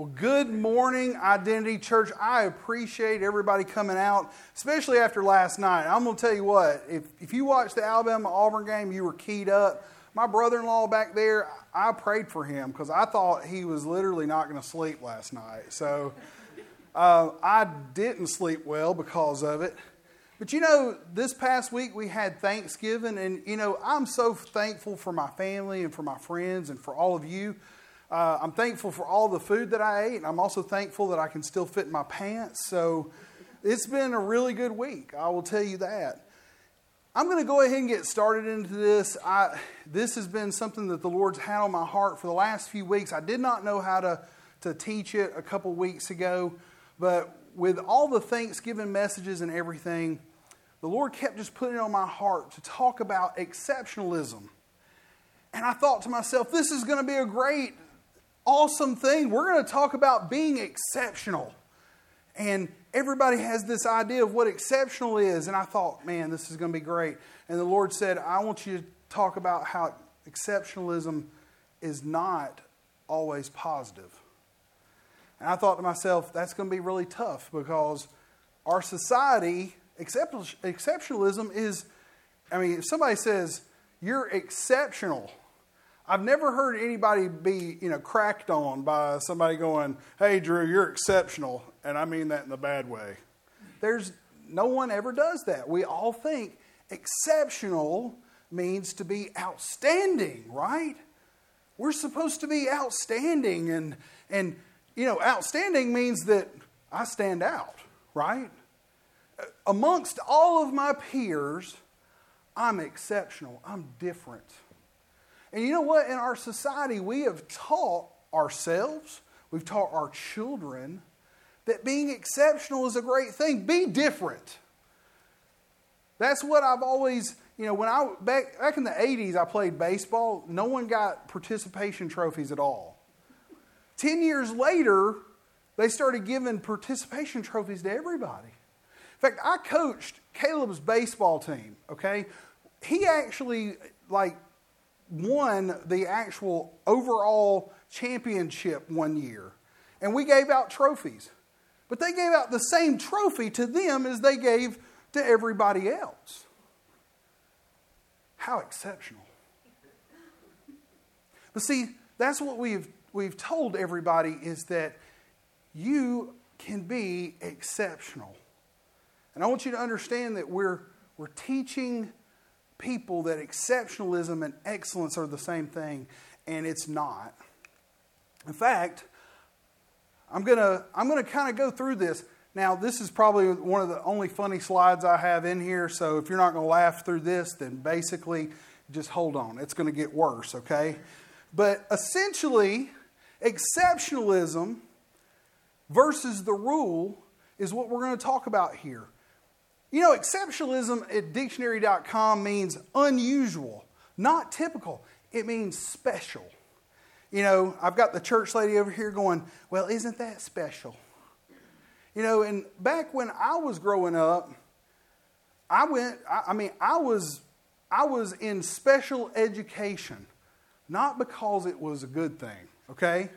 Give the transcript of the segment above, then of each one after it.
Well, good morning, Identity Church. I appreciate everybody coming out, especially after last night. I'm going to tell you what, if, if you watched the Alabama Auburn game, you were keyed up. My brother in law back there, I prayed for him because I thought he was literally not going to sleep last night. So uh, I didn't sleep well because of it. But you know, this past week we had Thanksgiving, and you know, I'm so thankful for my family and for my friends and for all of you. Uh, I'm thankful for all the food that I ate, I'm also thankful that I can still fit in my pants. So it's been a really good week, I will tell you that. I'm going to go ahead and get started into this. I, this has been something that the Lord's had on my heart for the last few weeks. I did not know how to, to teach it a couple weeks ago, but with all the Thanksgiving messages and everything, the Lord kept just putting it on my heart to talk about exceptionalism. And I thought to myself, this is going to be a great awesome thing. We're going to talk about being exceptional. And everybody has this idea of what exceptional is. And I thought, man, this is going to be great. And the Lord said, I want you to talk about how exceptionalism is not always positive. And I thought to myself, that's going to be really tough because our society, exceptionalism is, I mean, if somebody says, you're exceptional, I've never heard anybody be, you know, cracked on by somebody going, "Hey, Drew, you're exceptional," and I mean that in the bad way. There's no one ever does that. We all think exceptional means to be outstanding, right? We're supposed to be outstanding, and and you know, outstanding means that I stand out, right? Amongst all of my peers, I'm exceptional. I'm different. And you know what? In our society, we have taught ourselves, we've taught our children that being exceptional is a great thing. Be different. That's what I've always, you know, when I back back in the 80s I played baseball, no one got participation trophies at all. 10 years later, they started giving participation trophies to everybody. In fact, I coached Caleb's baseball team, okay? He actually like won the actual overall championship one year. And we gave out trophies. But they gave out the same trophy to them as they gave to everybody else. How exceptional. But see, that's what we've, we've told everybody is that you can be exceptional. And I want you to understand that we're, we're teaching people that exceptionalism and excellence are the same thing, and it's not. In fact, I'm gonna I'm gonna kind of go through this. Now, this is probably one of the only funny slides I have in here, so if you're not going to laugh through this, then basically just hold on. It's going to get worse, okay? But essentially, exceptionalism versus the rule is what we're going to talk about here. You know, exceptionalism at dictionary.com means unusual, not typical. It means special. You know, I've got the church lady over here going, Well, isn't that special? You know, and back when I was growing up, I went, I, I mean, I was, I was in special education, not because it was a good thing, okay?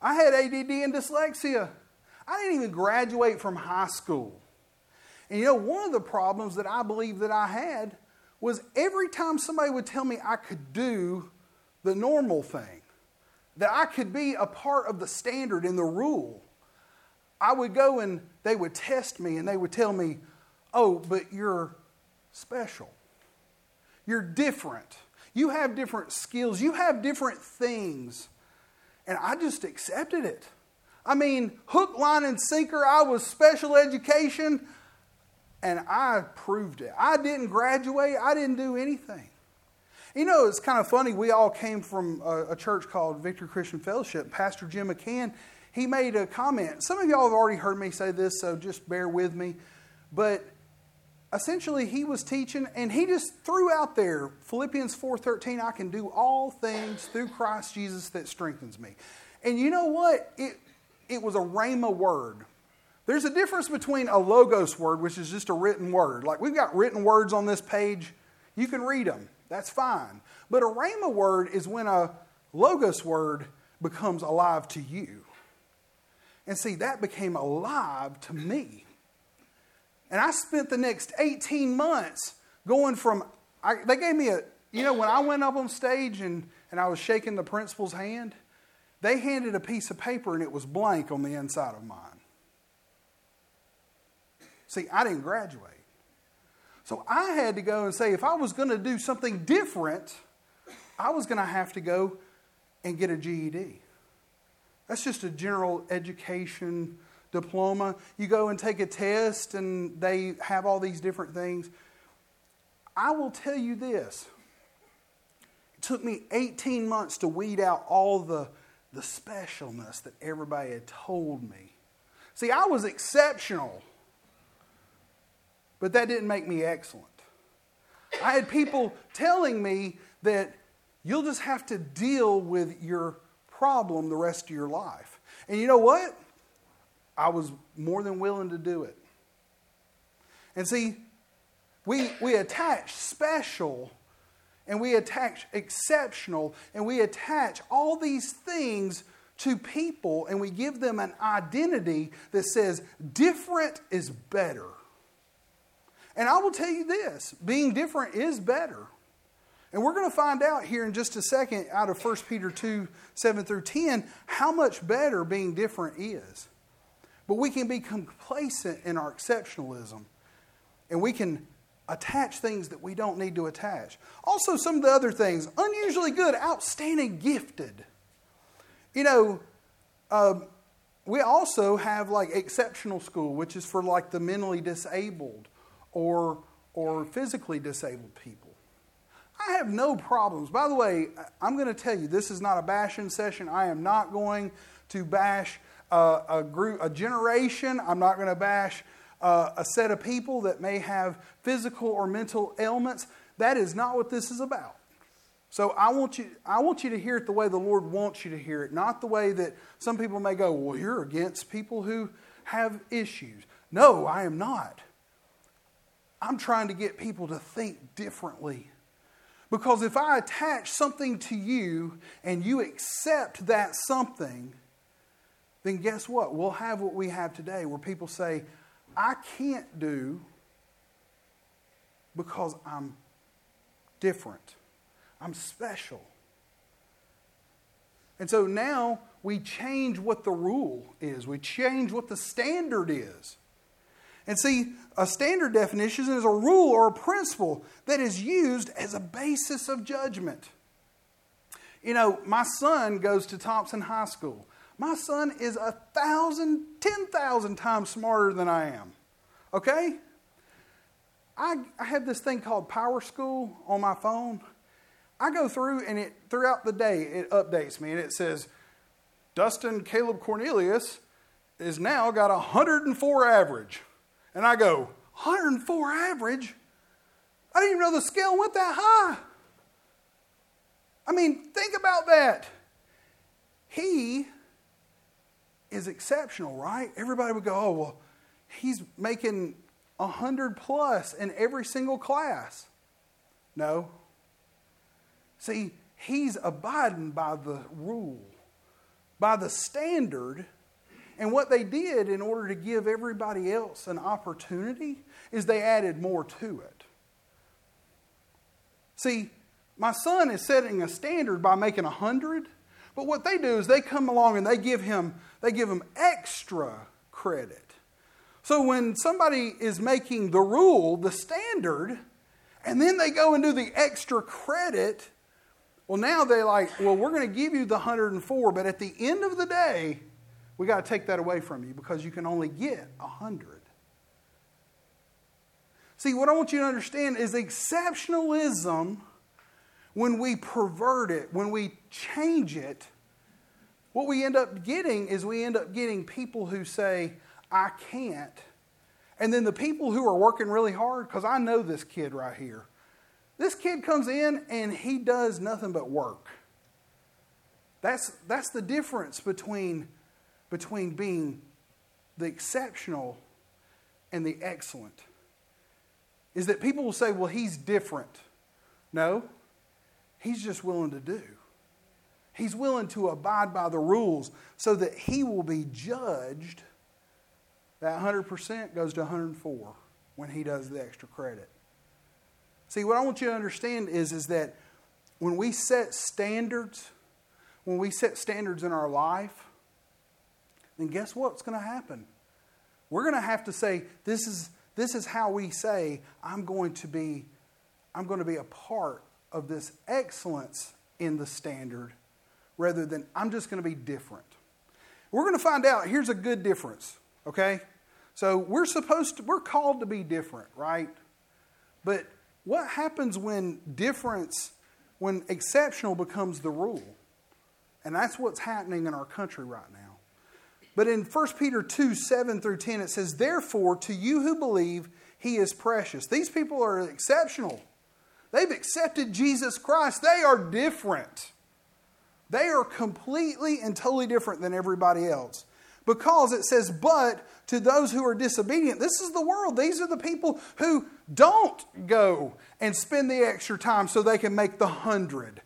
I had ADD and dyslexia. I didn't even graduate from high school. And you know, one of the problems that I believe that I had was every time somebody would tell me I could do the normal thing, that I could be a part of the standard and the rule, I would go and they would test me and they would tell me, oh, but you're special. You're different. You have different skills. You have different things. And I just accepted it. I mean, hook, line, and sinker, I was special education and I proved it. I didn't graduate, I didn't do anything. You know, it's kind of funny. We all came from a, a, church called Victor Christian Fellowship. Pastor Jim McCann, he made a comment. Some of y'all have already heard me say this, so just bear with me. But essentially, he was teaching, and he just threw out there Philippians 4.13, I can do all things through Christ Jesus that strengthens me. And you know what? It, it was a rhema word. There's a difference between a logos word, which is just a written word. Like we've got written words on this page, you can read them. That's fine. But a rhema word is when a logos word becomes alive to you. And see, that became alive to me. And I spent the next 18 months going from, I, they gave me a, you know, when I went up on stage and, and I was shaking the principal's hand, they handed a piece of paper and it was blank on the inside of mine. See, I didn't graduate. So I had to go and say, if I was going to do something different, I was going to have to go and get a GED. That's just a general education diploma. You go and take a test, and they have all these different things. I will tell you this it took me 18 months to weed out all the, the specialness that everybody had told me. See, I was exceptional, but that didn't make me excellent. I had people telling me that you'll just have to deal with your problem the rest of your life. And you know what? I was more than willing to do it. And see, we, we attach special and we attach exceptional and we attach all these things to people and we give them an identity that says different is better. And I will tell you this being different is better. And we're going to find out here in just a second out of 1 Peter 2 7 through 10 how much better being different is. But we can be complacent in our exceptionalism and we can attach things that we don't need to attach. Also, some of the other things unusually good, outstanding, gifted. You know, uh, we also have like exceptional school, which is for like the mentally disabled or, or physically disabled people. I have no problems. By the way, I'm going to tell you, this is not a bashing session. I am not going to bash uh, a group, a generation. I'm not going to bash uh, a set of people that may have physical or mental ailments. That is not what this is about. So I want you, I want you to hear it the way the Lord wants you to hear it, not the way that some people may go, well, you're against people who have issues. No, I am not. I'm trying to get people to think differently because if I attach something to you and you accept that something, then guess what? We'll have what we have today where people say, I can't do because I'm different, I'm special. And so now we change what the rule is, we change what the standard is. And see, a standard definition is a rule or a principle that is used as a basis of judgment. You know, my son goes to Thompson High School. My son is a thousand, ten thousand times smarter than I am. Okay? I, I have this thing called PowerSchool on my phone. I go through and it throughout the day it updates me and it says Dustin Caleb Cornelius is now got a 104 average. And I go, 104 average? I didn't even know the scale went that high. I mean, think about that. He is exceptional, right? Everybody would go, oh, well, he's making 100 plus in every single class. No. See, he's abiding by the rule, by the standard and what they did in order to give everybody else an opportunity is they added more to it. See, my son is setting a standard by making a hundred, but what they do is they come along and they give him they give him extra credit. So when somebody is making the rule, the standard, and then they go and do the extra credit, well, now they're like, well, we're going to give you the 104, but at the end of the day, we got to take that away from you because you can only get a hundred. See, what I want you to understand is exceptionalism, when we pervert it, when we change it, what we end up getting is we end up getting people who say, I can't. And then the people who are working really hard, because I know this kid right here. This kid comes in and he does nothing but work. That's, that's the difference between between being the exceptional and the excellent is that people will say, well, he's different. No, he's just willing to do. He's willing to abide by the rules so that he will be judged. That 100% goes to 104 when he does the extra credit. See, what I want you to understand is, is that when we set standards, when we set standards in our life, then guess what's going to happen? We're going to have to say, this is, this is how we say, I'm going to be, I'm going to be a part of this excellence in the standard rather than I'm just going to be different. We're going to find out. Here's a good difference, okay? So we're supposed to, we're called to be different, right? But what happens when difference, when exceptional becomes the rule? And that's what's happening in our country right now. But in 1 Peter 2 7 through 10, it says, Therefore, to you who believe, he is precious. These people are exceptional. They've accepted Jesus Christ. They are different. They are completely and totally different than everybody else. Because it says, but to those who are disobedient, this is the world. These are the people who don't go and spend the extra time so they can make the hundred.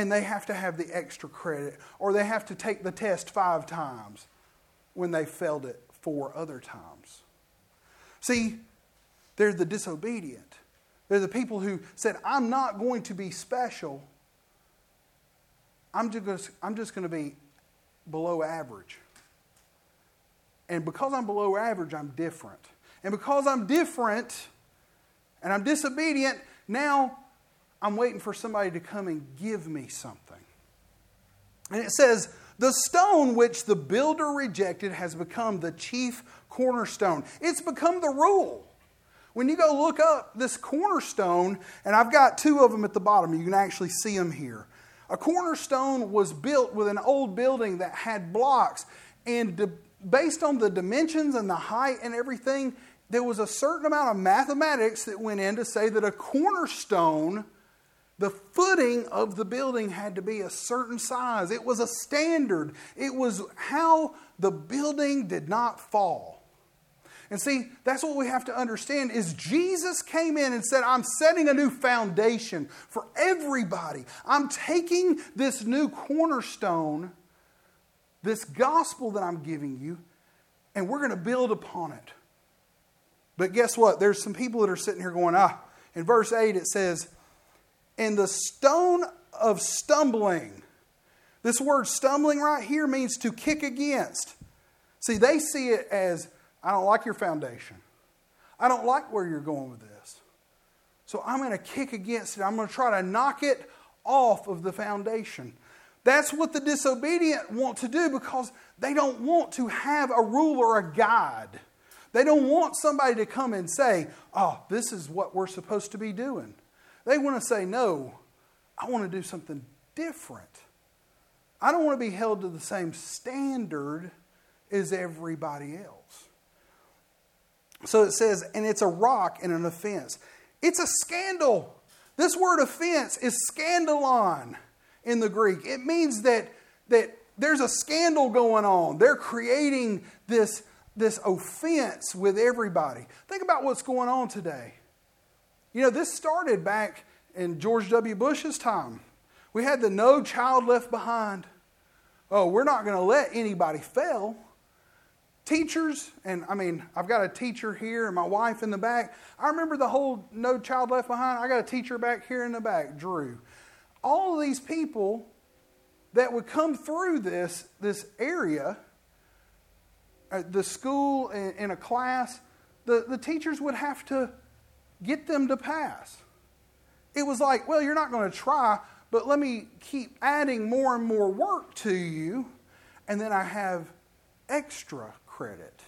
And they have to have the extra credit, or they have to take the test five times when they failed it four other times. See, they're the disobedient. They're the people who said, I'm not going to be special I'm just, I'm just going to be below average. And because I'm below average, I'm different. And because I'm different and I'm disobedient, now I'm waiting for somebody to come and give me something. And it says, the stone which the builder rejected has become the chief cornerstone. It's become the rule. When you go look up this cornerstone, and I've got two of them at the bottom, you can actually see them here. A cornerstone was built with an old building that had blocks, and based on the dimensions and the height and everything, there was a certain amount of mathematics that went in to say that a cornerstone, the footing of the building had to be a certain size. It was a standard, it was how the building did not fall. And see, that's what we have to understand is Jesus came in and said, I'm setting a new foundation for everybody. I'm taking this new cornerstone, this gospel that I'm giving you, and we're going to build upon it. But guess what? There's some people that are sitting here going, ah, in verse 8 it says, and the stone of stumbling. This word stumbling right here means to kick against. See, they see it as I don't like your foundation. I don't like where you're going with this. So I'm going to kick against it. I'm going to try to knock it off of the foundation. That's what the disobedient want to do because they don't want to have a rule or a guide. They don't want somebody to come and say, oh, this is what we're supposed to be doing. They want to say, no, I want to do something different. I don't want to be held to the same standard as everybody else. So it says, and it's a rock and an offense. It's a scandal. This word offense is scandalon in the Greek. It means that, that there's a scandal going on. They're creating this, this offense with everybody. Think about what's going on today. You know, this started back in George W. Bush's time. We had the No Child Left Behind. Oh, we're not going to let anybody fail. Teachers, and I mean, I've got a teacher here and my wife in the back. I remember the whole No Child Left Behind. I got a teacher back here in the back, Drew. All of these people that would come through this, this area, the school in, in a class, the, the teachers would have to get them to pass. It was like, well, you're not going to try, but let me keep adding more and more work to you, and then I have extra credit.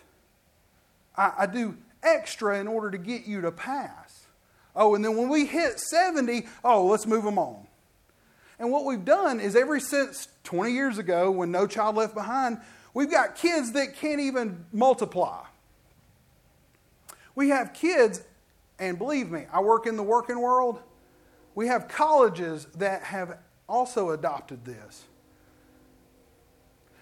I, I do extra in order to get you to pass. Oh, and then when we hit 70, oh, let's move them on. And what we've done is ever since 20 years ago when No Child Left Behind, we've got kids that can't even multiply. We have kids, and believe me, I work in the working world. We have colleges that have also adopted this.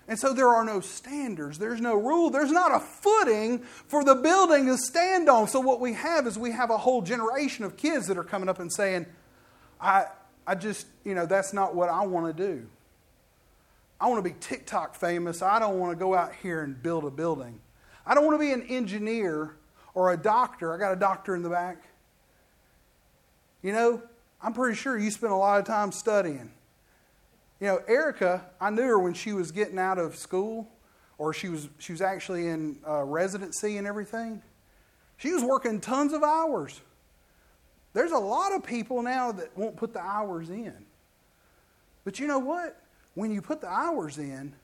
And so there are no standards, there's no rule, there's not a footing for the building to stand on. So what we have is we have a whole generation of kids that are coming up and saying, I, I just, you know, that's not what I want to do. I want to be TikTok famous. I don't want to go out here and build a building. I don't want to be an engineer or a doctor. I got a doctor in the back. You know, I'm pretty sure you spent a lot of time studying. You know, Erica, I knew her when she was getting out of school, or she was she was actually in uh, residency and everything. She was working tons of hours. There's a lot of people now that won't put the hours in. But you know what? When you put the hours in,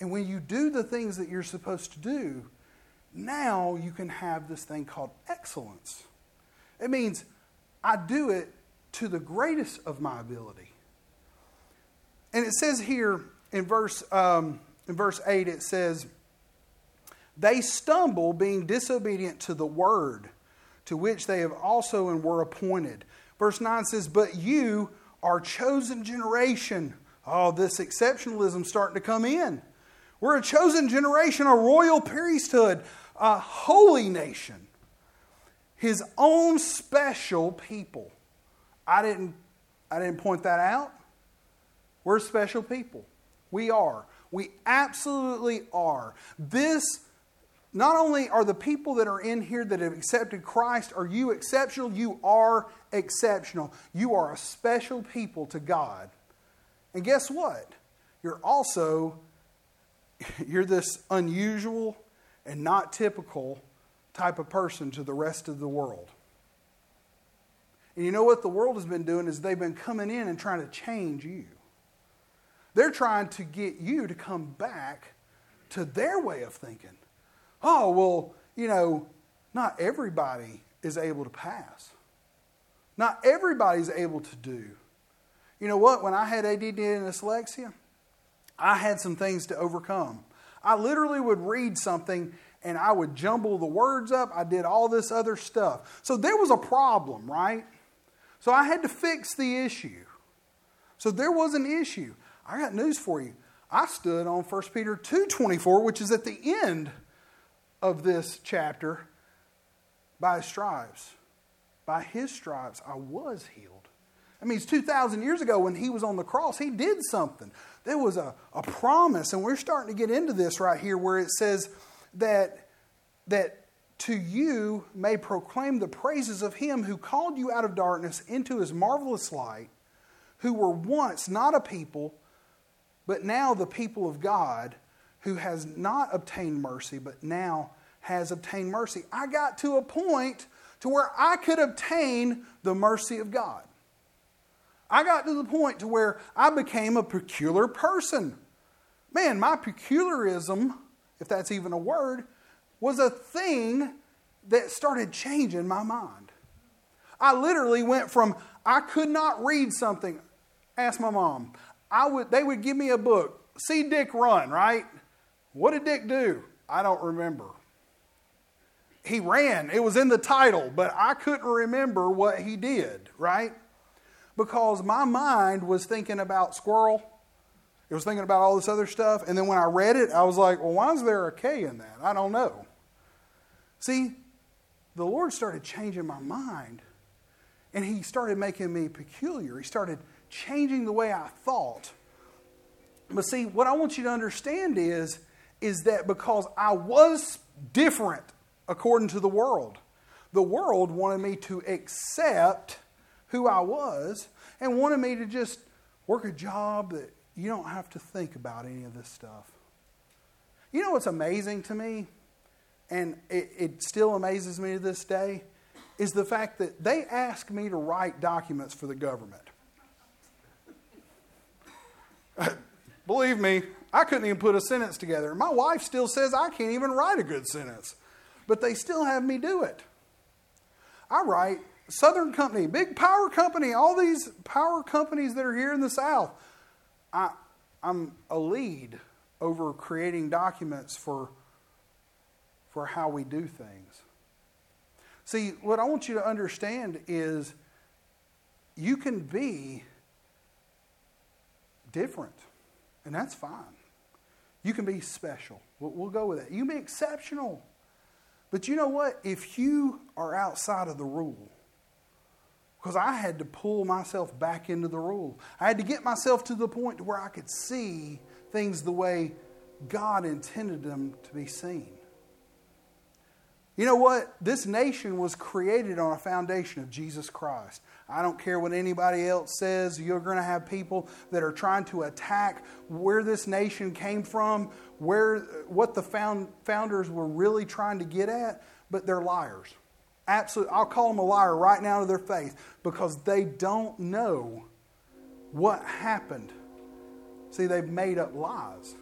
and when you do the things that you're supposed to do, now you can have this thing called excellence. It means I do it to the greatest of my ability. And it says here in verse, um, in verse 8, it says, They stumble being disobedient to the word, to which they have also and were appointed. Verse 9 says, But you are chosen generation. Oh, this exceptionalism starting to come in. We're a chosen generation, a royal priesthood, a holy nation, his own special people. I didn't, I didn't point that out. We're special people. We are. We absolutely are. This, not only are the people that are in here that have accepted Christ, are you exceptional? You are exceptional. You are a special people to God. And guess what? You're also, you're this unusual and not typical type of person to the rest of the world. And you know what the world has been doing is they've been coming in and trying to change you. They're trying to get you to come back to their way of thinking. Oh, well, you know, not everybody is able to pass. Not everybody's able to do. You know what? When I had ADD and dyslexia, I had some things to overcome. I literally would read something and I would jumble the words up. I did all this other stuff. So there was a problem, right? So I had to fix the issue. So there was an issue. I got news for you. I stood on 1 Peter 2:24, which is at the end of this chapter, by his stripes. By his stripes I was healed. I mean, it's 2,000 years ago when he was on the cross, he did something. There was a, a promise, and we're starting to get into this right here where it says that, that to you may proclaim the praises of him who called you out of darkness into his marvelous light, who were once not a people, but now the people of God, who has not obtained mercy, but now has obtained mercy. I got to a point to where I could obtain the mercy of God. I got to the point to where I became a peculiar person. Man, my peculiarism, if that's even a word, was a thing that started changing my mind. I literally went from I could not read something. Ask my mom. I would they would give me a book. See Dick run, right? What did Dick do? I don't remember. He ran. It was in the title, but I couldn't remember what he did, right? Because my mind was thinking about squirrel. It was thinking about all this other stuff. And then when I read it, I was like, well, why is there a K in that? I don't know. See, the Lord started changing my mind. And He started making me peculiar. He started changing the way I thought. But see, what I want you to understand is, is that because I was different according to the world, the world wanted me to accept who I was and wanted me to just work a job that you don't have to think about any of this stuff. You know what's amazing to me, and it, it still amazes me to this day, is the fact that they ask me to write documents for the government. Believe me, I couldn't even put a sentence together. My wife still says I can't even write a good sentence, but they still have me do it. I write Southern Company, big power company, all these power companies that are here in the South. I, I'm a lead over creating documents for, for how we do things. See, what I want you to understand is you can be different, and that's fine. You can be special. We'll, we'll go with that. You can be exceptional. But you know what? If you are outside of the rule, because I had to pull myself back into the rule. I had to get myself to the point where I could see things the way God intended them to be seen. You know what? This nation was created on a foundation of Jesus Christ. I don't care what anybody else says. You're going to have people that are trying to attack where this nation came from, where what the found, founders were really trying to get at, but they're liars. Absolutely, I'll call them a liar right now to their face because they don't know what happened. See, they've made up lies.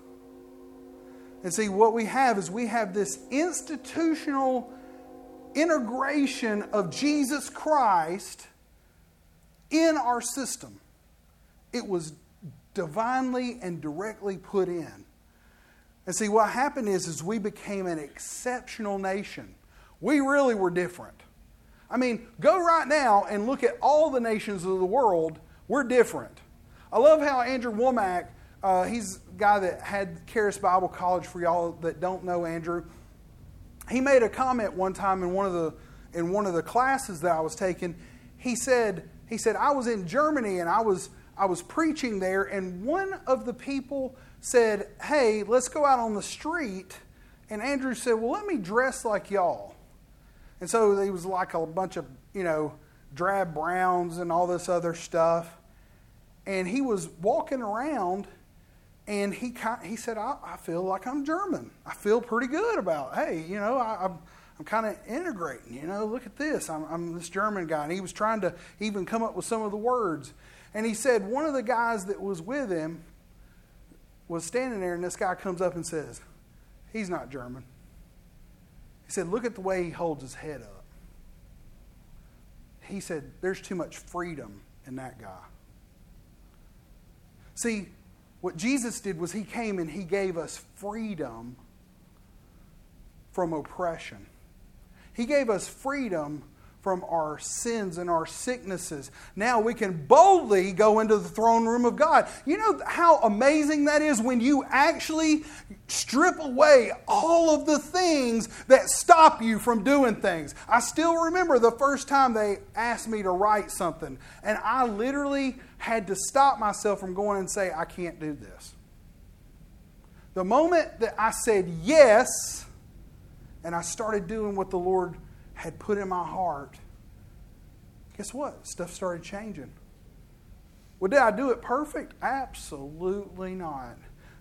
And see, what we have is we have this institutional integration of Jesus Christ in our system. It was divinely and directly put in. And see, what happened is, is we became an exceptional nation. We really were different. I mean, go right now and look at all the nations of the world. We're different. I love how Andrew Wommack, uh, he's a guy that had Charis Bible College for y'all that don't know Andrew. He made a comment one time in one of the in one of the classes that I was taking. He said, he said, I was in Germany and I was, I was preaching there, and one of the people said, Hey, let's go out on the street. And Andrew said, Well, let me dress like y'all. And so he was like a bunch of, you know, drab browns and all this other stuff. And he was walking around and he, he said, I, I feel like I'm German. I feel pretty good about, hey, you know, I, I'm I'm kind of integrating, you know, look at this. I'm, I'm, this German guy. And he was trying to even come up with some of the words. And he said, one of the guys that was with him was standing there, and this guy comes up and says, He's not German. He said, Look at the way he holds his head up. He said, There's too much freedom in that guy. See, what Jesus did was he came and he gave us freedom from oppression. He gave us freedom from our sins and our sicknesses. Now we can boldly go into the throne room of God. You know how amazing that is when you actually strip away all of the things that stop you from doing things. I still remember the first time they asked me to write something, and I literally had to stop myself from going and say, I can't do this. The moment that I said yes, and I started doing what the Lord had put in my heart, guess what? Stuff started changing. Well, did I do it perfect? Absolutely not.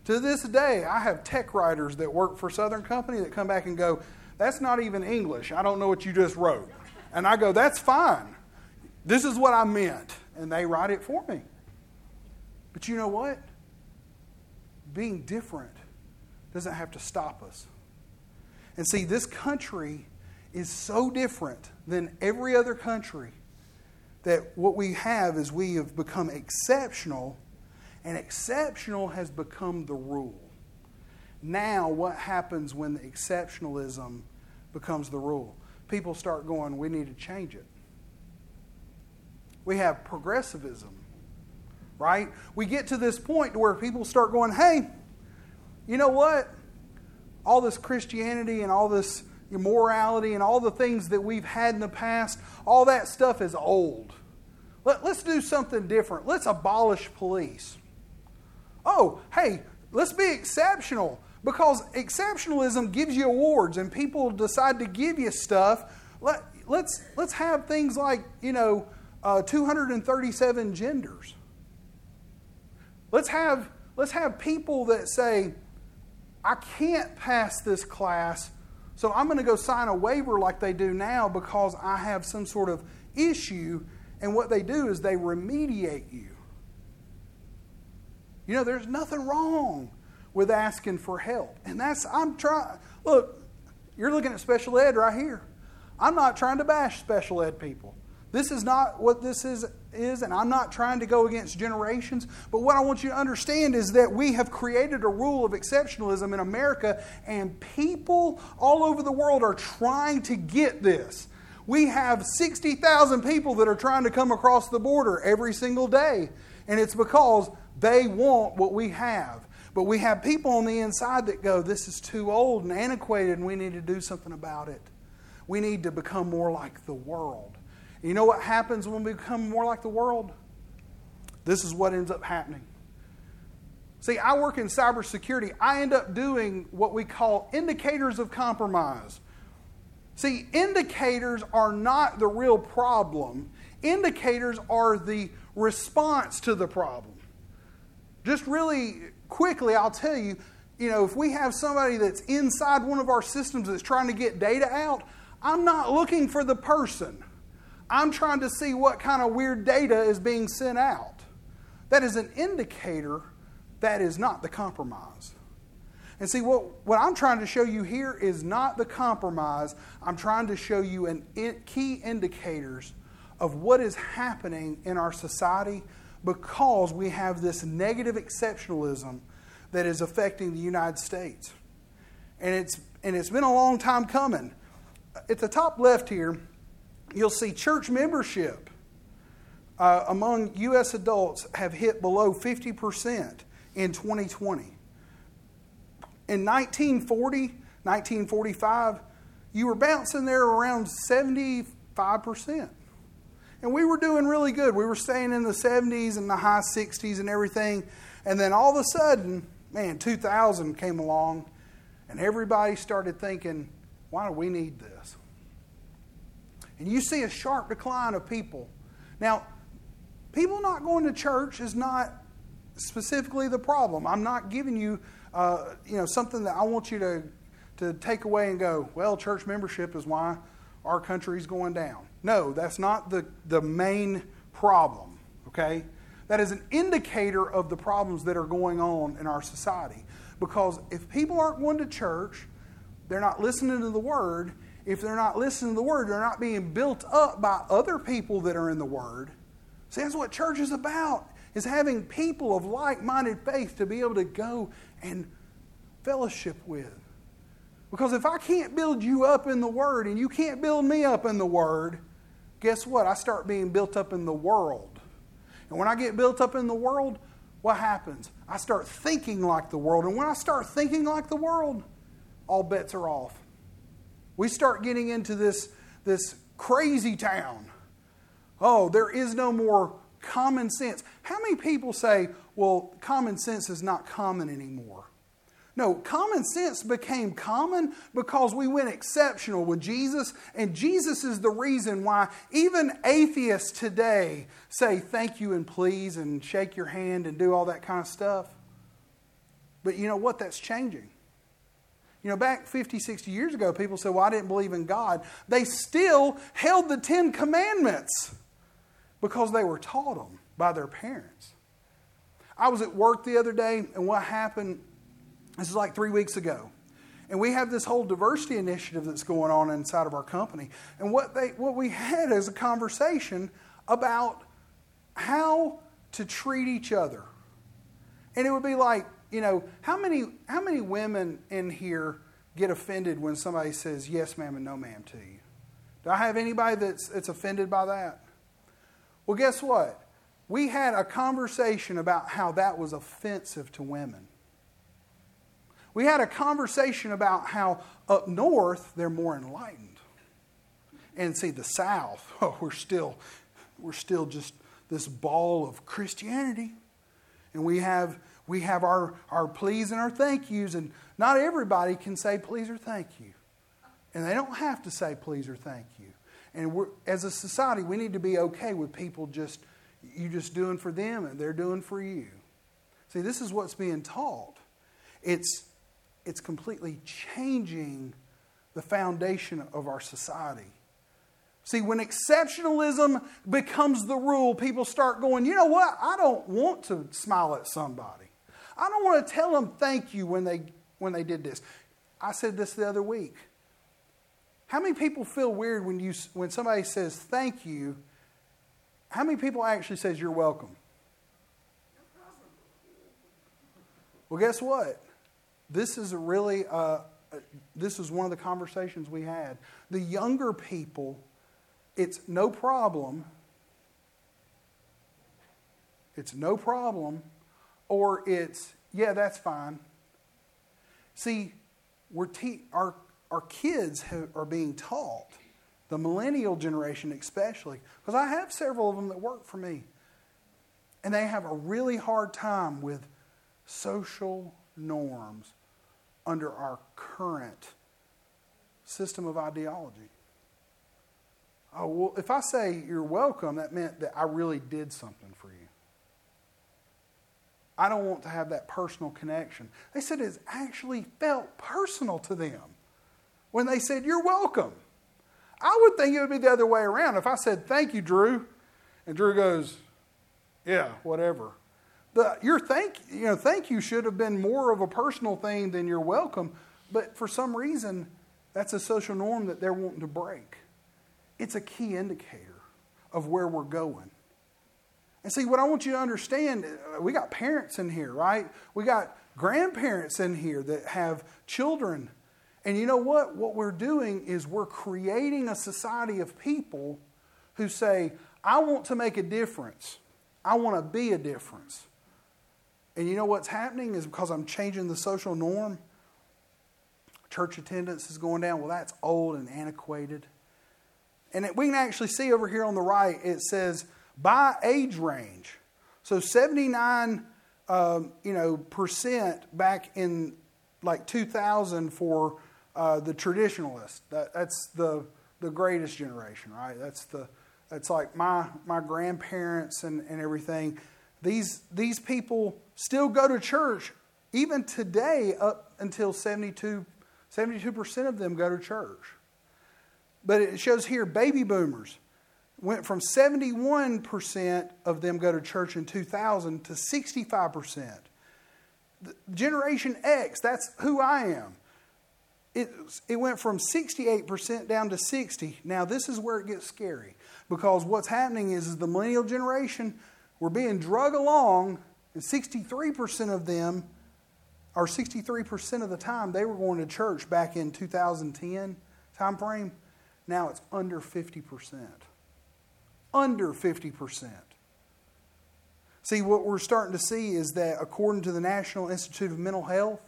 To this day, I have tech writers that work for Southern Company that come back and go, That's not even English. I don't know what you just wrote. And I go, That's fine. This is what I meant. And they write it for me. But you know what? Being different doesn't have to stop us. And see, this country is so different than every other country that what we have is we have become exceptional, and exceptional has become the rule. Now, what happens when the exceptionalism becomes the rule? People start going, we need to change it. We have progressivism, right? We get to this point where people start going, hey, you know what? all this Christianity and all this morality and all the things that we've had in the past, all that stuff is old. Let, us do something different. Let's abolish police. Oh, hey, let's be exceptional because exceptionalism gives you awards and people decide to give you stuff. Let, let's, let's have things like, you know, uh, 237 genders. Let's have, let's have people that say, I can't pass this class, so I'm going to go sign a waiver like they do now because I have some sort of issue. And what they do is they remediate you. You know, there's nothing wrong with asking for help. And that's, I'm trying, look, you're looking at special ed right here. I'm not trying to bash special ed people. This is not what this is, is, and I'm not trying to go against generations, but what I want you to understand is that we have created a rule of exceptionalism in America, and people all over the world are trying to get this. We have 60,000 people that are trying to come across the border every single day, and it's because they want what we have. But we have people on the inside that go, This is too old and antiquated, and we need to do something about it. We need to become more like the world. You know what happens when we become more like the world? This is what ends up happening. See, I work in cybersecurity. I end up doing what we call indicators of compromise. See, indicators are not the real problem, indicators are the response to the problem. Just really quickly, I'll tell you, you know, if we have somebody that's inside one of our systems that's trying to get data out, I'm not looking for the person. I'm trying to see what kind of weird data is being sent out. That is an indicator that is not the compromise. And see, what, what I'm trying to show you here is not the compromise. I'm trying to show you an in, key indicators of what is happening in our society because we have this negative exceptionalism that is affecting the United States. And it's, and it's been a long time coming. At the top left here, you'll see church membership uh, among U.S. adults have hit below 50% in 2020. In 1940, 1945, you were bouncing there around 75%. And we were doing really good. We were staying in the 70s and the high 60s and everything. And then all of a sudden, man, 2000 came along, and everybody started thinking, why do we need this? And you see a sharp decline of people. Now, people not going to church is not specifically the problem. I'm not giving you, uh, you know, something that I want you to, to take away and go, well, church membership is why our country is going down. No, that's not the, the main problem, okay? That is an indicator of the problems that are going on in our society. Because if people aren't going to church, they're not listening to the Word. If they're not listening to the Word, they're not being built up by other people that are in the Word. See, that's what church is about, is having people of like-minded faith to be able to go and fellowship with. Because if I can't build you up in the Word and you can't build me up in the Word, guess what? I start being built up in the world. And when I get built up in the world, what happens? I start thinking like the world. And when I start thinking like the world, all bets are off. We start getting into this, this crazy town. Oh, there is no more common sense. How many people say, well, common sense is not common anymore? No, common sense became common because we went exceptional with Jesus, and Jesus is the reason why even atheists today say thank you and please and shake your hand and do all that kind of stuff. But you know what? That's changing. You know, back 50, 60 years ago, people said, Well, I didn't believe in God. They still held the Ten Commandments because they were taught them by their parents. I was at work the other day, and what happened this is like three weeks ago. And we have this whole diversity initiative that's going on inside of our company. And what, they, what we had is a conversation about how to treat each other. And it would be like, you know, how many, how many women in here get offended when somebody says yes, ma'am, and no, ma'am to you? Do I have anybody that's, that's offended by that? Well, guess what? We had a conversation about how that was offensive to women. We had a conversation about how up north they're more enlightened. And see, the South, oh, we're still, we're still just this ball of Christianity. And we have, we have our, our please and our thank yous, and not everybody can say please or thank you. And they don't have to say please or thank you. And we're, as a society, we need to be okay with people just, you just doing for them and they're doing for you. See, this is what's being taught. It's it's completely changing the foundation of our society. See, when exceptionalism becomes the rule, people start going, you know what? I don't want to smile at somebody. I don't want to tell them thank you when they, when they did this. I said this the other week. How many people feel weird when, you, when somebody says thank you? How many people actually says you're welcome? Well, guess what? This is really, uh, this is one of the conversations we had. The younger people, it's no problem. It's no problem, or it's, yeah, that's fine. See, we're te- our, our kids have, are being taught the millennial generation especially, because I have several of them that work for me. And they have a really hard time with social norms under our current system of ideology. Oh, well, if I say you're welcome, that meant that I really did something for you. I don't want to have that personal connection. They said it actually felt personal to them when they said, You're welcome. I would think it would be the other way around. If I said, Thank you, Drew, and Drew goes, Yeah, whatever. The, your thank, you know, thank you should have been more of a personal thing than your welcome, but for some reason, that's a social norm that they're wanting to break. It's a key indicator of where we're going. And see, what I want you to understand, uh, we got parents in here, right? We got grandparents in here that have children. And you know what? What we're doing is we're creating a society of people who say, I want to make a difference. I want to be a difference. And you know what's happening is because I'm changing the social norm, church attendance is going down. Well, that's old and antiquated. And it, we can actually see over here on the right, it says by age range. So 79, um, you know, percent back in like 2000 for uh, the traditionalists. That, that's the the greatest generation, right? That's the that's like my my grandparents and, and everything. These these people still go to church even today up until 72 72% of them go to church. But it shows here baby boomers went from 71% of them go to church in 2000 to 65%. Generation X, that's who I am. It, it went from 68% down to 60. Now, this is where it gets scary because what's happening is, is the millennial generation, we're being drug along, and 63% of them, or 63% of the time, they were going to church back in 2010 time frame. Now it's under 50%. Under 50%. See, what we're starting to see is that according to the National Institute of Mental Health,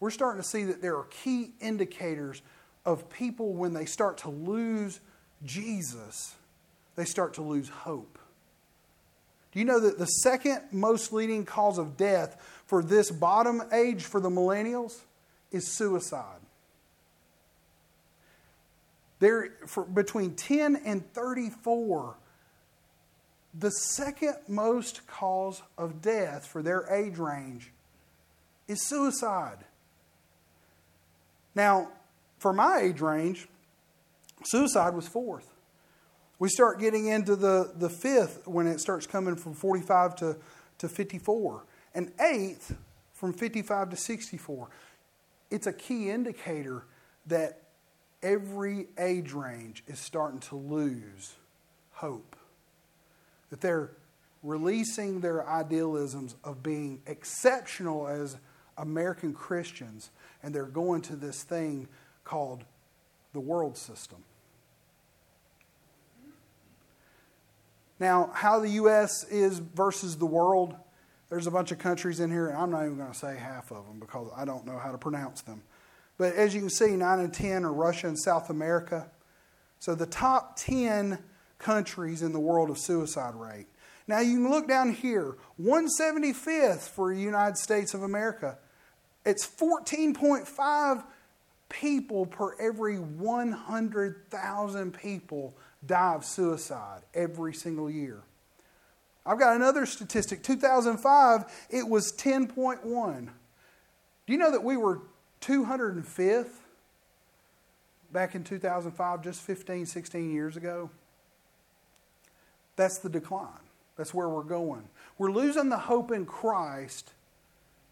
we're starting to see that there are key indicators of people when they start to lose Jesus, they start to lose hope. Do you know that the second most leading cause of death for this bottom age for the millennials is suicide? There, for between 10 and 34, the second most cause of death for their age range is suicide. Now, for my age range, suicide was fourth. We start getting into the, the fifth when it starts coming from 45 to, to 54, and eighth from 55 to 64. It's a key indicator that every age range is starting to lose hope. That they're releasing their idealisms of being exceptional as American Christians, and they're going to this thing called the world system. Now, how the U.S. is versus the world, there's a bunch of countries in here, and I'm not even going to say half of them because I don't know how to pronounce them. But as you can see, 9 and 10 are Russia and South America. So the top 10 countries in the world of suicide rate. Now you can look down here, 175th for United States of America. It's 14.5 people per every 100,000 people die of suicide every single year. I've got another statistic. 2005, it was 10.1. Do you know that we were 205th back in 2005, just 15, 16 years ago. That's the decline. That's where we're going. We're losing the hope in Christ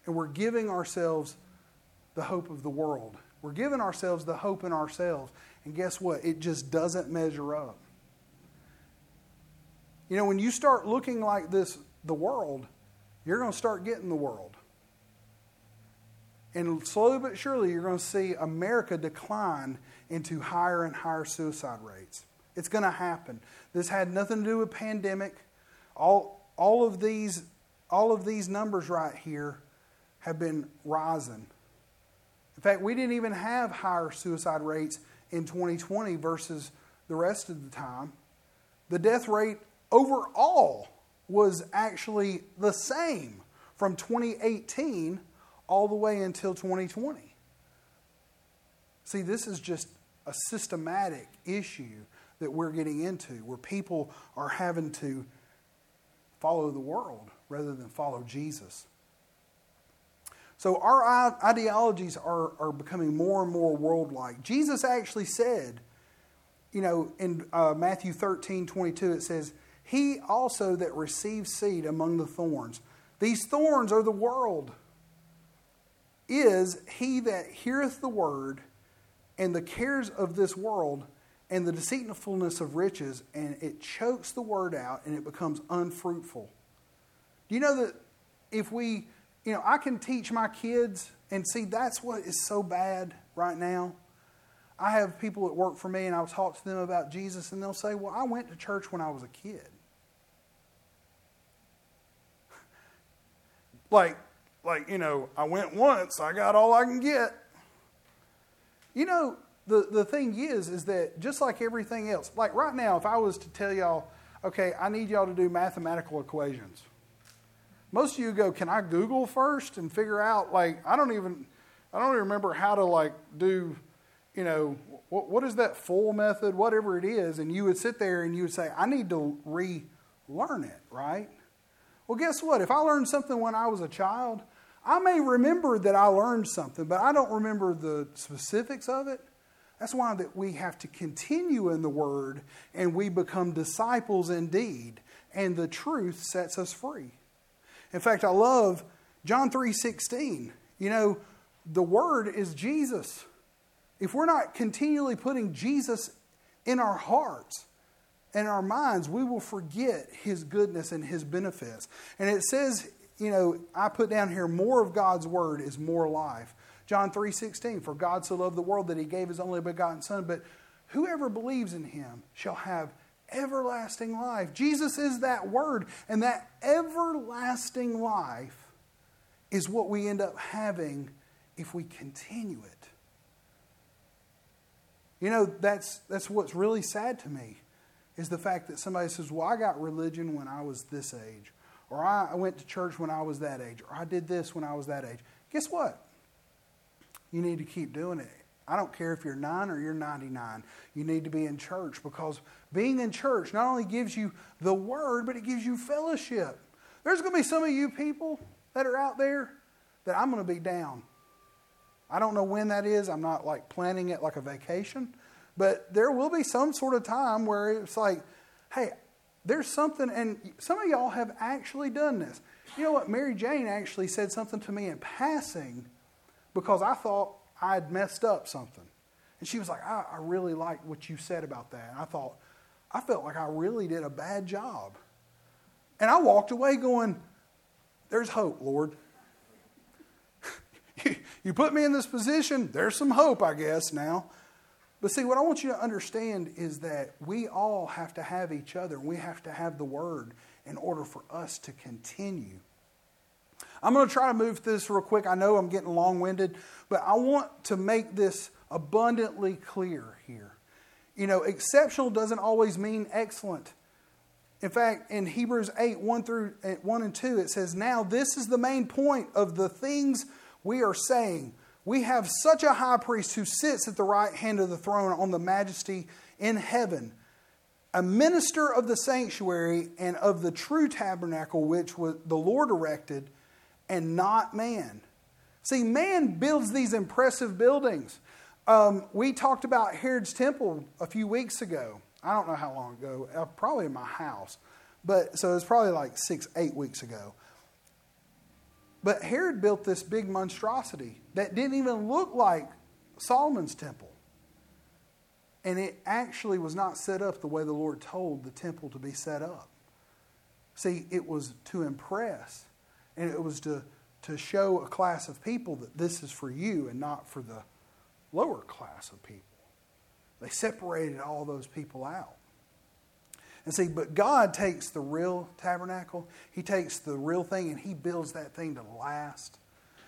and we're giving ourselves the hope of the world. We're giving ourselves the hope in ourselves. And guess what? It just doesn't measure up. You know, when you start looking like this, the world, you're going to start getting the world. And slowly but surely, you're going to see America decline into higher and higher suicide rates. It's going to happen. This had nothing to do with pandemic. All, all, of these, all of these numbers right here have been rising. In fact, we didn't even have higher suicide rates in 2020 versus the rest of the time, the death rate overall was actually the same from 2018 all the way until 2020. See, this is just a systematic issue that we're getting into where people are having to follow the world rather than follow Jesus. So our ideologies are, are becoming more and more world-like. Jesus actually said, you know, in uh, Matthew 13, 22, it says, He also that receives seed among the thorns. These thorns are the world. Is he that heareth the word and the cares of this world and the deceitfulness of riches, and it chokes the word out and it becomes unfruitful. Do you know that if we, you know, I can teach my kids, and see, that's what is so bad right now. I have people that work for me, and I'll talk to them about Jesus, and they'll say, Well, I went to church when I was a kid. like, like, you know, I went once, I got all I can get. You know, the, the thing is, is that just like everything else, like right now, if I was to tell y'all, okay, I need y'all to do mathematical equations, most of you go, can I Google first and figure out, like, I don't even, I don't even remember how to, like, do, you know, what, what is that full method, whatever it is, and you would sit there and you would say, I need to relearn it, right? Well, guess what? If I learned something when I was a child, I may remember that I learned something, but I don't remember the specifics of it. That's why that we have to continue in the word and we become disciples indeed, and the truth sets us free. In fact, I love John 3:16. You know, the word is Jesus. If we're not continually putting Jesus in our hearts and our minds, we will forget his goodness and his benefits. And it says, you know, I put down here more of God's word is more life. John 3:16 For God so loved the world that he gave his only begotten son but whoever believes in him shall have everlasting life. Jesus is that word and that everlasting life is what we end up having if we continue it. You know, that's that's what's really sad to me is the fact that somebody says, "Well, I got religion when I was this age." Or I went to church when I was that age, or I did this when I was that age. Guess what? You need to keep doing it. I don't care if you're nine or you're 99. You need to be in church because being in church not only gives you the word, but it gives you fellowship. There's going to be some of you people that are out there that I'm going to be down. I don't know when that is. I'm not like planning it like a vacation, but there will be some sort of time where it's like, hey, there's something, and some of y'all have actually done this. You know what? Mary Jane actually said something to me in passing because I thought I'd messed up something. And she was like, I, I really like what you said about that. And I thought, I felt like I really did a bad job. And I walked away going, There's hope, Lord. you put me in this position, there's some hope, I guess, now. But see, what I want you to understand is that we all have to have each other. We have to have the Word in order for us to continue I'm going to try to move through this real quick. I know I'm getting long winded, but I want to make this abundantly clear here. You know, exceptional doesn't always mean excellent. In fact, in Hebrews 8, 1 through eh, 1 and 2, it says, Now this is the main point of the things we are saying. We have such a high priest who sits at the right hand of the throne on the majesty in heaven, a minister of the sanctuary and of the true tabernacle which the Lord erected and not man. See, man builds these impressive buildings. Um, we talked about Herod's temple a few weeks ago. I don't know how long ago, uh, probably in my house. But so it was probably like six, eight weeks ago. But Herod built this big monstrosity that didn't even look like Solomon's temple. And it actually was not set up the way the Lord told the temple to be set up. See, it was to impress and it was to, to show a class of people that this is for you and not for the lower class of people. They separated all those people out. And see, but God takes the real tabernacle, He takes the real thing, and He builds that thing to last.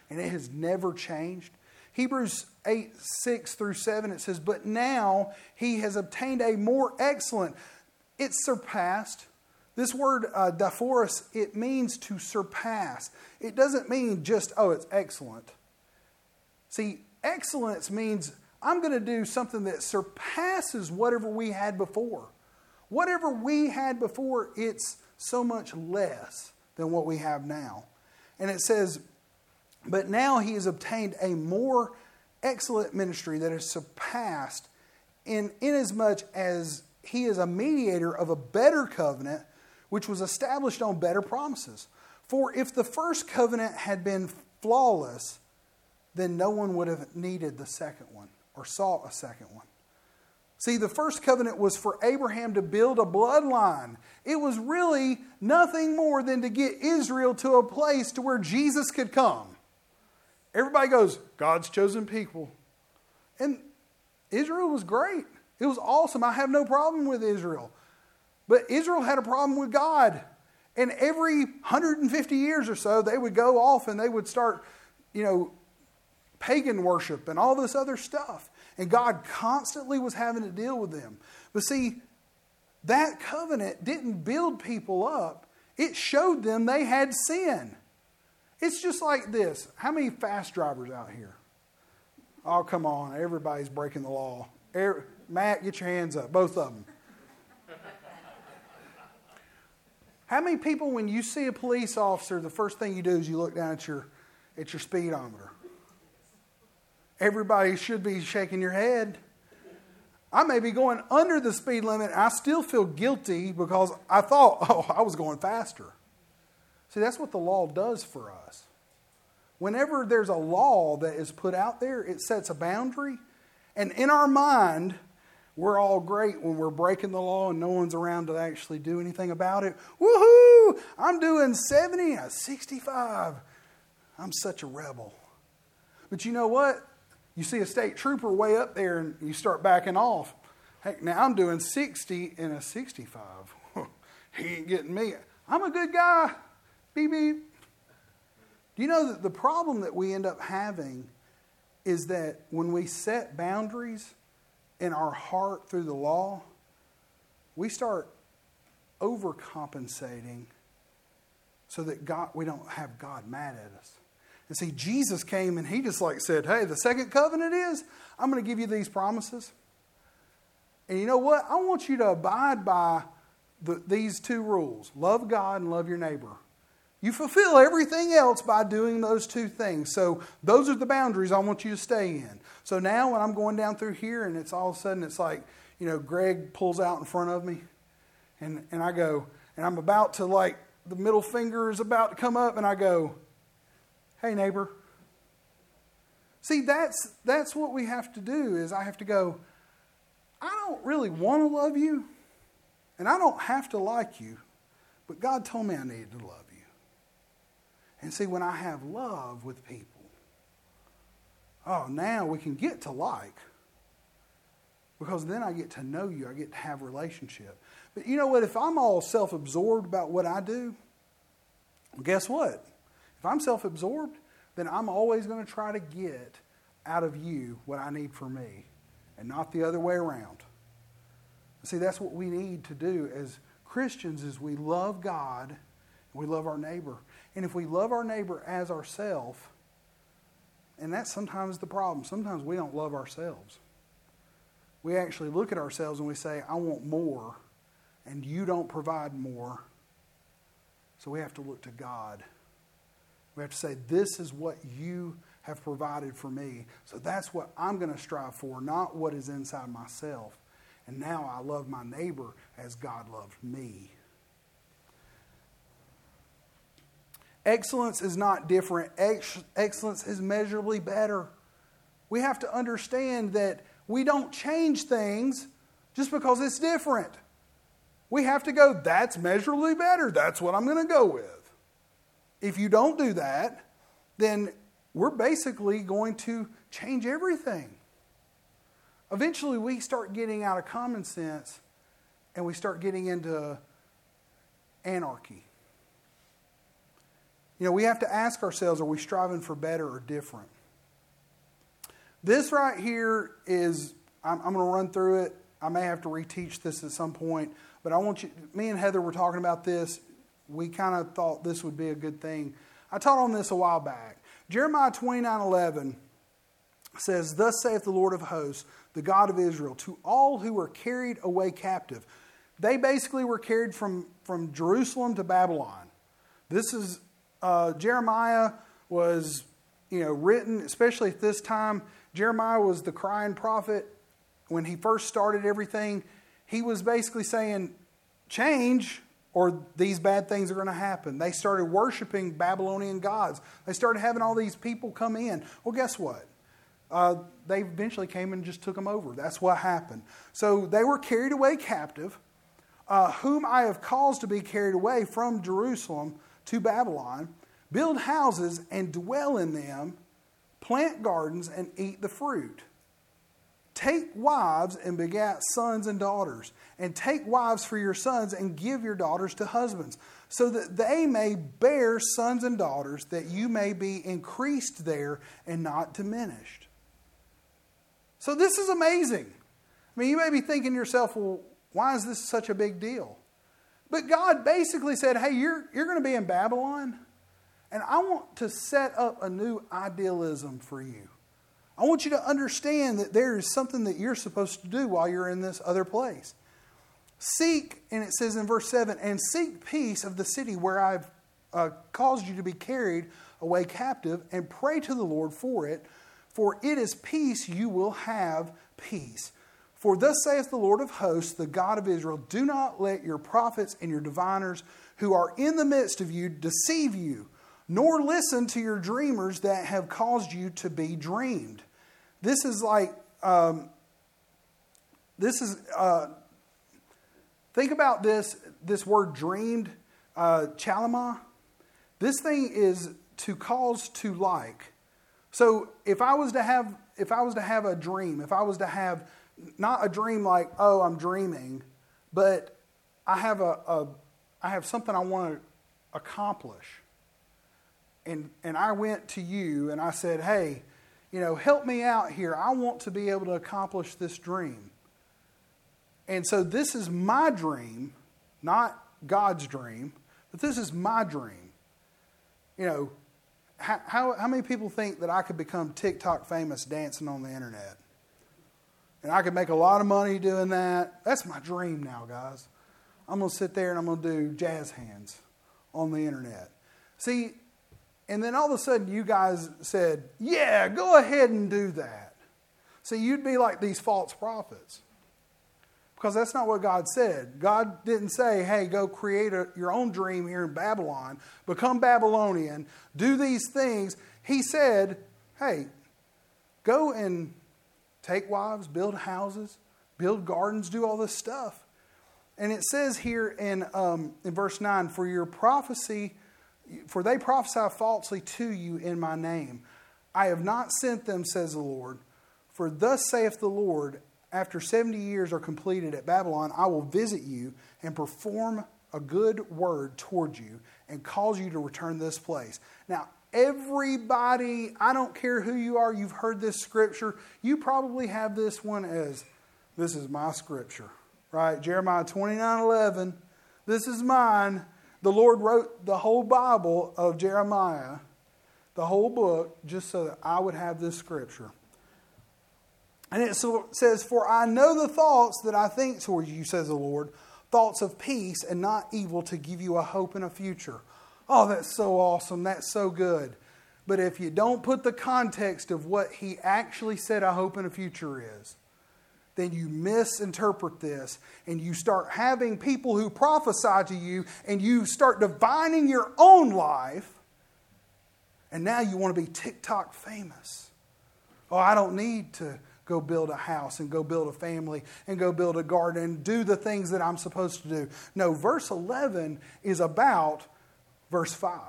And it has never changed. Hebrews 8, 6 through 7, it says, But now he has obtained a more excellent. It's surpassed. This word uh, diaphoros, it means to surpass. It doesn't mean just, oh, it's excellent. See, excellence means I'm going to do something that surpasses whatever we had before. Whatever we had before, it's so much less than what we have now. And it says, but now he has obtained a more excellent ministry that has surpassed in inasmuch as he is a mediator of a better covenant which was established on better promises. For if the first covenant had been flawless, then no one would have needed the second one or sought a second one. See, the first covenant was for Abraham to build a bloodline. It was really nothing more than to get Israel to a place to where Jesus could come. Everybody goes, God's chosen people. And Israel was great. It was awesome. I have no problem with Israel. But Israel had a problem with God. And every 150 years or so, they would go off and they would start, you know, pagan worship and all this other stuff. And God constantly was having to deal with them. But see, that covenant didn't build people up, it showed them they had sin. It's just like this. How many fast drivers out here? Oh, come on. Everybody's breaking the law. Every, Matt, get your hands up, both of them. How many people, when you see a police officer, the first thing you do is you look down at your, at your speedometer? Everybody should be shaking your head. I may be going under the speed limit. I still feel guilty because I thought, oh, I was going faster. See, that's what the law does for us. Whenever there's a law that is put out there, it sets a boundary. And in our mind, we're all great when we're breaking the law and no one's around to actually do anything about it. Woohoo! I'm doing 70, uh, 65. I'm such a rebel. But you know what? You see a state trooper way up there and you start backing off. Heck, now I'm doing 60 in a 65. he ain't getting me. I'm a good guy. Beep, beep. Do you know that the problem that we end up having is that when we set boundaries in our heart through the law, we start overcompensating so that God, we don't have God mad at us. And see, Jesus came and he just like said, Hey, the second covenant is I'm going to give you these promises. And you know what? I want you to abide by the, these two rules love God and love your neighbor. You fulfill everything else by doing those two things. So, those are the boundaries I want you to stay in. So, now when I'm going down through here and it's all of a sudden, it's like, you know, Greg pulls out in front of me and, and I go, and I'm about to like, the middle finger is about to come up and I go, Hey, neighbor. See, that's, that's what we have to do is I have to go, I don't really want to love you, and I don't have to like you, but God told me I needed to love you. And see, when I have love with people, oh, now we can get to like. Because then I get to know you, I get to have relationship. But you know what? If I'm all self absorbed about what I do, well, guess what? If I'm self absorbed, then I'm always going to try to get out of you what I need for me and not the other way around. See, that's what we need to do as Christians is we love God, and we love our neighbor. And if we love our neighbor as ourselves, and that's sometimes the problem. Sometimes we don't love ourselves. We actually look at ourselves and we say, I want more, and you don't provide more. So we have to look to God we have to say, This is what you have provided for me. So that's what I'm going to strive for, not what is inside myself. And now I love my neighbor as God loved me. Excellence is not different, Ex- excellence is measurably better. We have to understand that we don't change things just because it's different. We have to go, that's measurably better. That's what I'm going to go with. If you don't do that, then we're basically going to change everything. Eventually, we start getting out of common sense and we start getting into anarchy. You know, we have to ask ourselves are we striving for better or different? This right here is, I'm, I'm going to run through it. I may have to reteach this at some point, but I want you, me and Heather were talking about this. We kind of thought this would be a good thing. I taught on this a while back. Jeremiah 29 11 says, Thus saith the Lord of hosts, the God of Israel, to all who were carried away captive. They basically were carried from, from Jerusalem to Babylon. This is, uh, Jeremiah was, you know, written, especially at this time. Jeremiah was the crying prophet when he first started everything. He was basically saying, change or these bad things are going to happen. They started worshiping Babylonian gods. They started having all these people come in. Well, guess what? Uh, they eventually came and just took them over. That's what happened. So they were carried away captive, uh, whom I have caused to be carried away from Jerusalem to Babylon, build houses and dwell in them, plant gardens and eat the fruit. Take wives and begat sons and daughters, and take wives for your sons and give your daughters to husbands, so that they may bear sons and daughters, that you may be increased there and not diminished. So this is amazing. I mean, you may be thinking to yourself, well, why is this such a big deal? But God basically said, hey, you're, you're going to be in Babylon, and I want to set up a new idealism for you. I want you to understand that there is something that you're supposed to do while you're in this other place. Seek, and it says in verse 7 and seek peace of the city where I've uh, caused you to be carried away captive, and pray to the Lord for it, for it is peace you will have peace. For thus saith the Lord of hosts, the God of Israel Do not let your prophets and your diviners who are in the midst of you deceive you, nor listen to your dreamers that have caused you to be dreamed. This is like, um, this is, uh, think about this, this word dreamed, uh, chalama. This thing is to cause to like. So if I was to have, if I was to have a dream, if I was to have not a dream like, oh, I'm dreaming, but I have a, a I have something I want to accomplish. And and I went to you and I said, hey, you know, help me out here. I want to be able to accomplish this dream. And so this is my dream, not God's dream, but this is my dream. You know, how, how, many people think that I could become TikTok famous dancing on the internet? And I could make a lot of money doing that. That's my dream now, guys. I'm going to sit there and I'm going to do jazz hands on the internet. See, and then all of a sudden you guys said, yeah, go ahead and do that. See, you'd be like these false prophets. Because that's not what God said. God didn't say, hey, go create a, your own dream here in Babylon, become Babylonian, do these things. He said, hey, go and take wives, build houses, build gardens, do all this stuff. And it says here in, um, in verse 9, for your prophecy, for they prophesy falsely to you in my name. I have not sent them, says the Lord. For thus saith the Lord, after 70 years are completed at Babylon, I will visit you and perform a good word toward you and cause you to return this place. Now, Everybody, I don't care who you are, you've heard this scripture. You probably have this one as this is my scripture, right? Jeremiah 29 11. This is mine. The Lord wrote the whole Bible of Jeremiah, the whole book, just so that I would have this scripture. And it says, For I know the thoughts that I think towards you, says the Lord, thoughts of peace and not evil to give you a hope and a future. Oh, that's so awesome. That's so good. But if you don't put the context of what he actually said, I hope in a future is, then you misinterpret this and you start having people who prophesy to you and you start divining your own life. And now you want to be TikTok famous. Oh, I don't need to go build a house and go build a family and go build a garden and do the things that I'm supposed to do. No, verse 11 is about verse 5.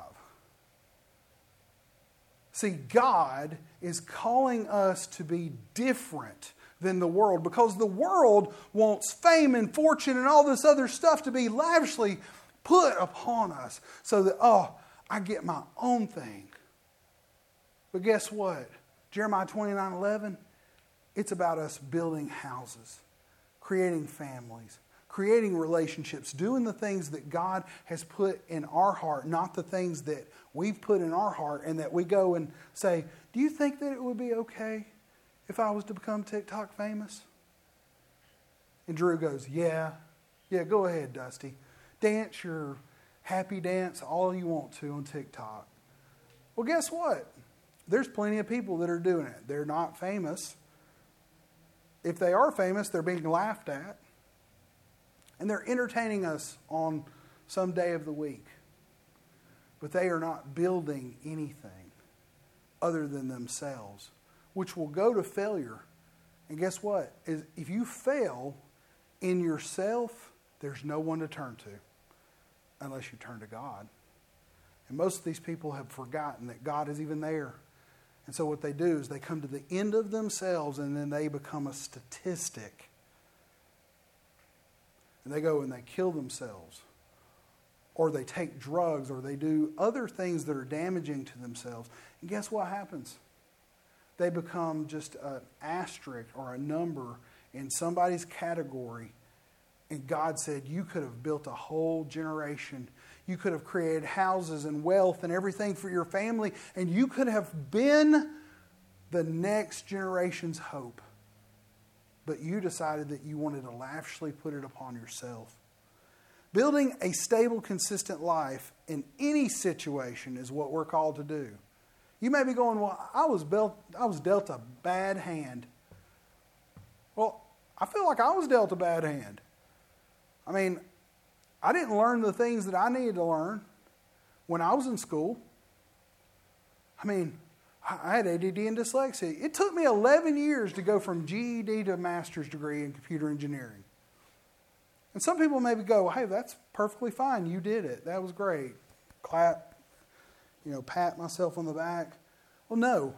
See, God is calling us to be different than the world because the world wants fame and fortune and all this other stuff to be lavishly put upon us so that, oh, I get my own thing. But guess what? Jeremiah 29 11, it's about us building houses, creating families, creating relationships, doing the things that God has put in our heart, not the things that we've put in our heart, and that we go and say, Do you think that it would be okay if I was to become TikTok famous? And Drew goes, Yeah, yeah, go ahead, Dusty. Dance your happy dance all you want to on TikTok. Well, guess what? There's plenty of people that are doing it. They're not famous. If they are famous, they're being laughed at. And they're entertaining us on some day of the week. But they are not building anything other than themselves, which will go to failure. And guess what? Is if you fail in yourself, there's no one to turn to unless you turn to God. And most of these people have forgotten that God is even there. And so what they do is they come to the end of themselves and then they become a statistic. And they go and they kill themselves. Or they take drugs or they do other things that are damaging to themselves. And guess what happens? They become just an asterisk or a number in somebody's category and God said, You could have built a whole generation. You could have created houses and wealth and everything for your family, and you could have been the next generation's hope. But you decided that you wanted to lavishly put it upon yourself. Building a stable, consistent life in any situation is what we're called to do. You may be going, Well, I was, built, I was dealt a bad hand. Well, I feel like I was dealt a bad hand. I mean, I didn't learn the things that I needed to learn when I was in school. I mean, I had ADD and dyslexia. It took me 11 years to go from GED to a master's degree in computer engineering. And some people maybe go, hey, that's perfectly fine. You did it. That was great. Clap, you know, pat myself on the back. Well, no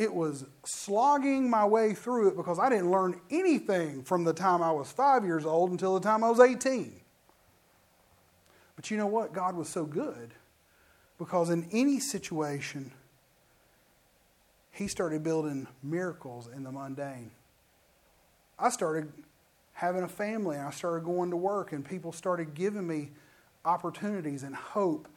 it was slogging my way through it because I didn't learn anything from the time I was five years old until the time I was 18. But you know what? God was so good because in any situation, He started building miracles in the mundane. I started having a family and I started going to work, and people started giving me opportunities and hope.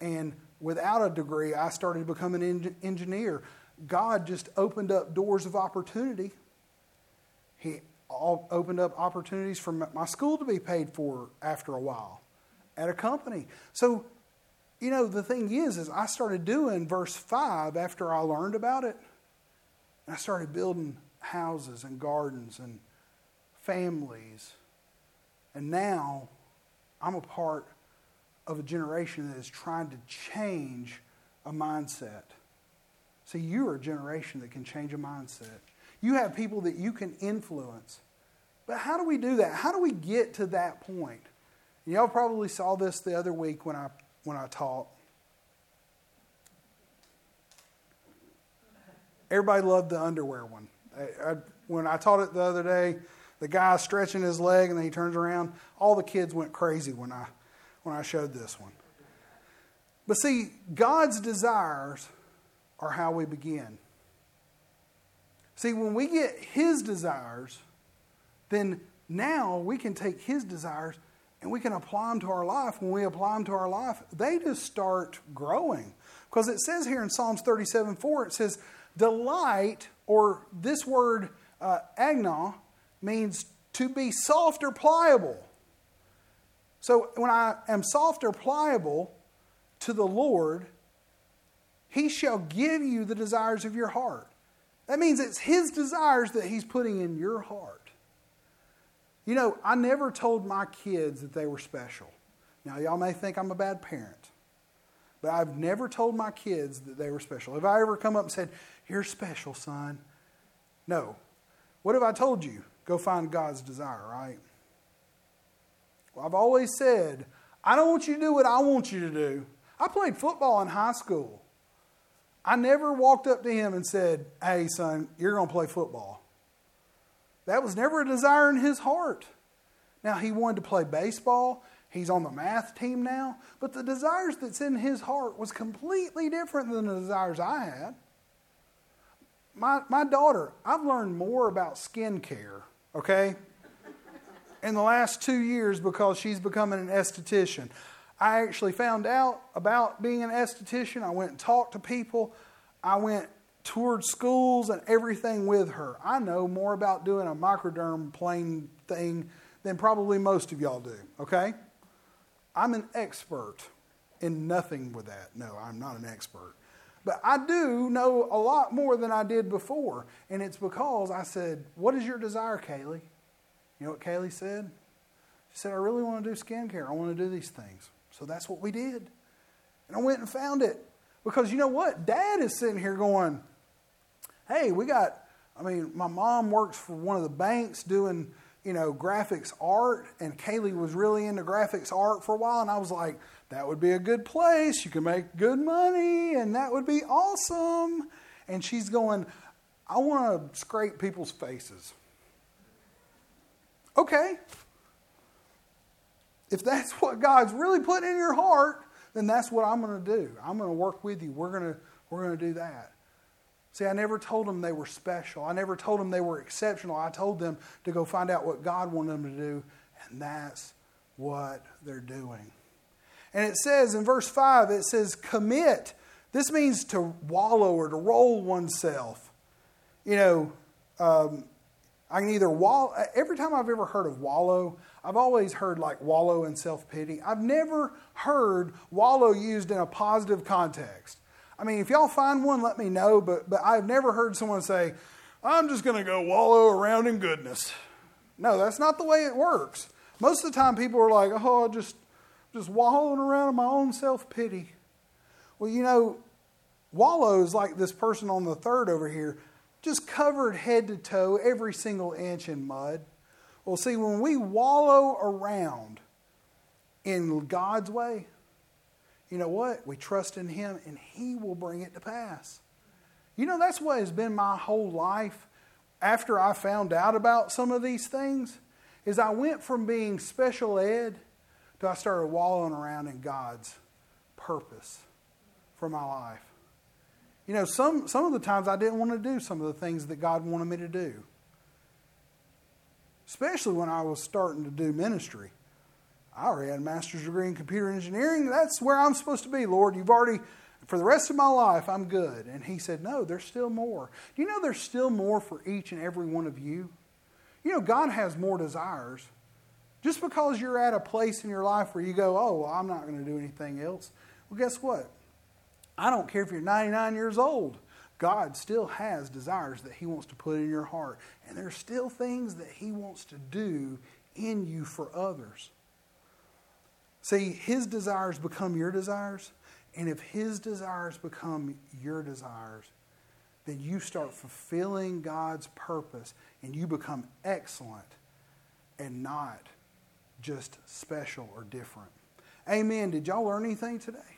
And without a degree, I started to become an engineer. God just opened up doors of opportunity. He opened up opportunities for my school to be paid for after a while at a company. So, you know, the thing is, is I started doing verse 5 after I learned about it. And I started building houses and gardens and families. And now I'm a part of a generation that is trying to change a mindset. See, you are a generation that can change a mindset. You have people that you can influence. But how do we do that? How do we get to that point? Y'all probably saw this the other week when I when I taught. Everybody loved the underwear one. I, I, when I taught it the other day, the guy stretching his leg and then he turns around. All the kids went crazy when I when I showed this one. But see, God's desires are how we begin. See, when we get His desires, then now we can take His desires and we can apply them to our life. When we apply them to our life, they just start growing. Because it says here in Psalms 37 4, it says, delight, or this word uh, agna, means to be soft or pliable. So when I am soft or pliable to the Lord, he shall give you the desires of your heart. That means it's His desires that He's putting in your heart. You know, I never told my kids that they were special. Now, y'all may think I'm a bad parent, but I've never told my kids that they were special. Have I ever come up and said, You're special, son? No. What have I told you? Go find God's desire, right? I've always said, I don't want you to do what I want you to do. I played football in high school. I never walked up to him and said, Hey, son, you're going to play football. That was never a desire in his heart. Now, he wanted to play baseball. He's on the math team now. But the desires that's in his heart was completely different than the desires I had. my, my daughter, I've learned more about skincare, okay, in the last two years because she's becoming an esthetician. I actually found out about being an esthetician. I went and talked to people. I went toured schools and everything with her. I know more about doing a microderm plane thing than probably most of y'all do, okay? I'm an expert in nothing with that. No, I'm not an expert. But I do know a lot more than I did before. And it's because I said, What is your desire, Kaylee? You know what Kaylee said? She said, I really want to do skincare. I want to do these things. So that's what we did. And I went and found it. Because you know what? Dad is sitting here going, Hey, we got, I mean, my mom works for one of the banks doing, you know, graphics art. And Kaylee was really into graphics art for a while. And I was like, that would be a good place. You can make good money, and that would be awesome. And she's going, I want to scrape people's faces. Okay. If that's what God's really put in your heart, then that's what I'm going to do. I'm going to work with you. We're going to, we're going to do that. See, I never told them they were special. I never told them they were exceptional. I told them to go find out what God wanted them to do, and that's what they're doing. And it says in verse 5, it says commit. This means to wallow or to roll oneself. You know, um, I can either wallow, every time I've ever heard of wallow, I've always heard like wallow in self pity. I've never heard wallow used in a positive context. I mean, if y'all find one, let me know, but, but I've never heard someone say, I'm just going to go wallow around in goodness. No, that's not the way it works. Most of the time, people are like, oh, just just wallowing around in my own self pity. Well, you know, wallow is like this person on the third over here, just covered head to toe, every single inch in mud. Well, see, when we wallow around in God's way, you know what? We trust in Him and He will bring it to pass. You know, that's what has been my whole life after I found out about some of these things is I went from being special ed to I started wallowing around in God's purpose for my life. You know, some, some of the times I didn't want to do some of the things that God wanted me to do, especially when I was starting to do ministry. I already had a master's degree in computer engineering. That's where I'm supposed to be, Lord. You've already, for the rest of my life, I'm good. And He said, No, there's still more. Do you know there's still more for each and every one of you? You know, God has more desires. Just because you're at a place in your life where you go, oh, well, I'm not going to do anything else. Well, guess what? I don't care if you're 99 years old. God still has desires that He wants to put in your heart. And there's still things that He wants to do in you for others. See, His desires become your desires. And if His desires become your desires, then you start fulfilling God's purpose and you become excellent and not just special or different. Amen. Did y'all learn anything today?